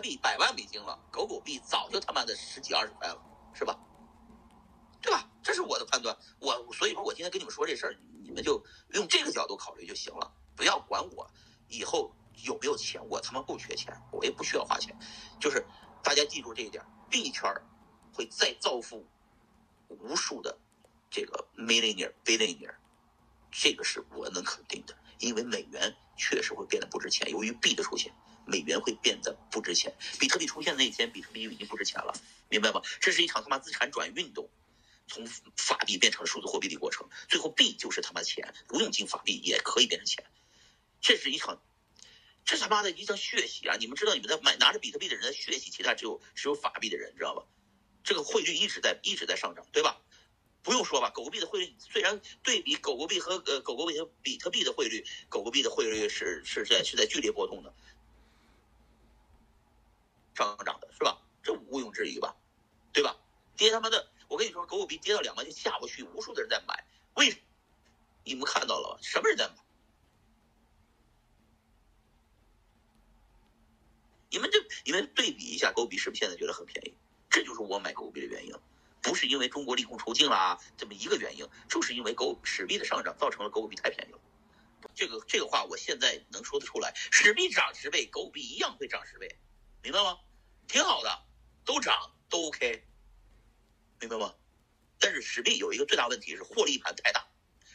币百万美金了，狗狗币早就他妈的十几二十块了，是吧？对吧？这是我的判断。我所以说我今天跟你们说这事儿，你们就用这个角度考虑就行了，不要管我以后有没有钱，我他妈不缺钱，我也不需要花钱。就是大家记住这一点，币圈会再造富无数的这个 millionaire billionaire，这个是我能肯定的，因为美元确实会变得不值钱，由于币的出现。美元会变得不值钱，比特币出现那一天，比特币就已经不值钱了，明白吗？这是一场他妈资产转运动，从法币变成了数字货币的过程，最后币就是他妈钱，不用进法币也可以变成钱，这是一场，这他妈的一场血洗啊！你们知道你们在买拿着比特币的人在血洗其他只有只有法币的人，知道吧？这个汇率一直在一直在上涨，对吧？不用说吧，狗狗币的汇率虽然对比狗狗币和呃狗狗币和比特币的汇率，狗狗币的汇率是是在是在剧烈波动的。上涨的是吧？这毋庸置疑吧，对吧？跌他妈的，我跟你说，狗狗币跌到两万就下不去，无数的人在买，为？你们看到了吧？什么人在买？你们这，你们对比一下，狗币是不是现在觉得很便宜？这就是我买狗币的原因，不是因为中国利空出尽啦这么一个原因，就是因为狗史币的上涨造成了狗狗币太便宜了。这个这个话我现在能说得出来，史币涨十倍，狗币一样会涨十倍，明白吗？挺好的，都涨都 OK，明白吗？但是史币有一个最大问题是获利盘太大，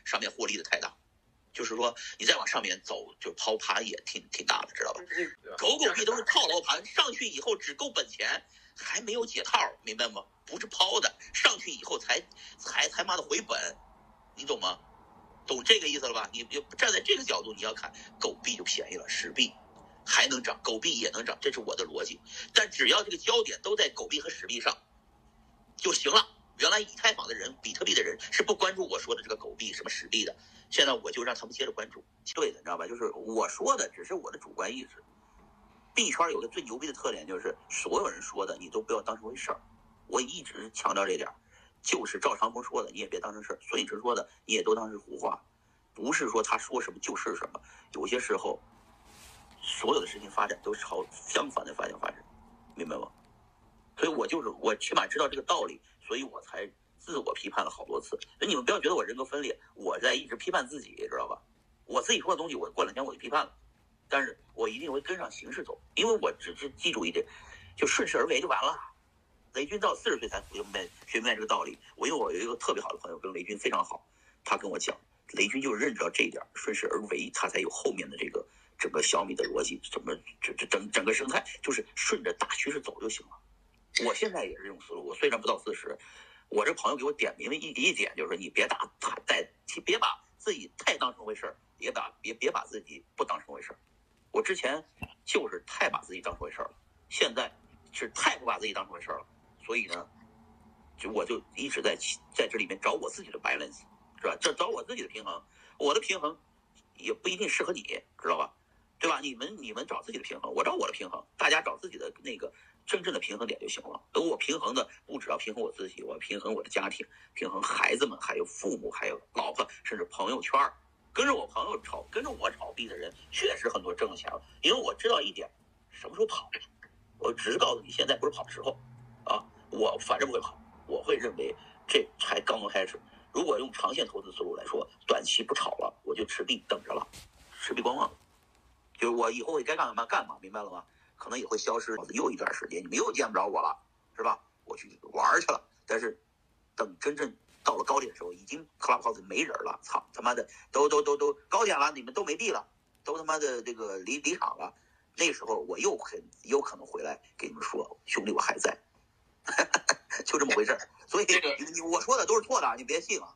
上面获利的太大，就是说你再往上面走，就抛盘也挺挺大的，知道吧？狗狗币都是套牢盘，上去以后只够本钱，还没有解套，明白吗？不是抛的，上去以后才才才妈的回本，你懂吗？懂这个意思了吧？你你站在这个角度，你要看狗币就便宜了，史币。还能涨，狗币也能涨，这是我的逻辑。但只要这个焦点都在狗币和史币上就行了。原来以太坊的人、比特币的人是不关注我说的这个狗币什么史币的，现在我就让他们接着关注。对的，你知道吧？就是我说的只是我的主观意识。币圈有个最牛逼的特点，就是所有人说的你都不要当成回事儿。我一直强调这点，就是赵长鹏说的你也别当成事儿，孙宇晨说的你也都当是胡话，不是说他说什么就是什么。有些时候。所有的事情发展都朝相反的方向发展，明白吗？所以我就是我起码知道这个道理，所以我才自我批判了好多次。所以你们不要觉得我人格分裂，我在一直批判自己，知道吧？我自己说的东西，我过两天我就批判了，但是我一定会跟上形势走，因为我只是记住一点，就顺势而为就完了。雷军到四十岁才明白学明白这个道理。我因为我有一个特别好的朋友，跟雷军非常好，他跟我讲，雷军就是认知到这一点，顺势而为，他才有后面的这个。整个小米的逻辑怎么这这整整个生态就是顺着大趋势走就行了。我现在也是这种思路。我虽然不到四十，我这朋友给我点名了一一点，就是你别打太带，别把自己太当成回事儿，别把别别把自己不当成回事儿。我之前就是太把自己当成回事儿了，现在是太不把自己当成回事儿了。所以呢，就我就一直在在这里面找我自己的 balance，是吧？这找我自己的平衡，我的平衡也不一定适合你，知道吧？对吧？你们你们找自己的平衡，我找我的平衡，大家找自己的那个真正的平衡点就行了。等我平衡的不只要平衡我自己，我平衡我的家庭，平衡孩子们，还有父母，还有老婆，甚至朋友圈儿。跟着我朋友炒，跟着我炒币的人，确实很多挣了钱了。因为我知道一点，什么时候跑？我只是告诉你，现在不是跑的时候啊！我反正不会跑，我会认为这才刚刚开始。如果用长线投资思路来说，短期不炒了，我就持币等着了，持币观望。就是我以后会该干嘛干嘛，明白了吗？可能也会消失又一段时间，你们又见不着我了，是吧？我去玩去了。但是等真正到了高点的时候，已经 Clubhouse 没人了，操他妈的，都都都都高点了，你们都没币了，都他妈的这个离离场了。那时候我又很有可能回来给你们说，兄弟我还在，就这么回事儿。所以你你我说的都是错的，你别信啊。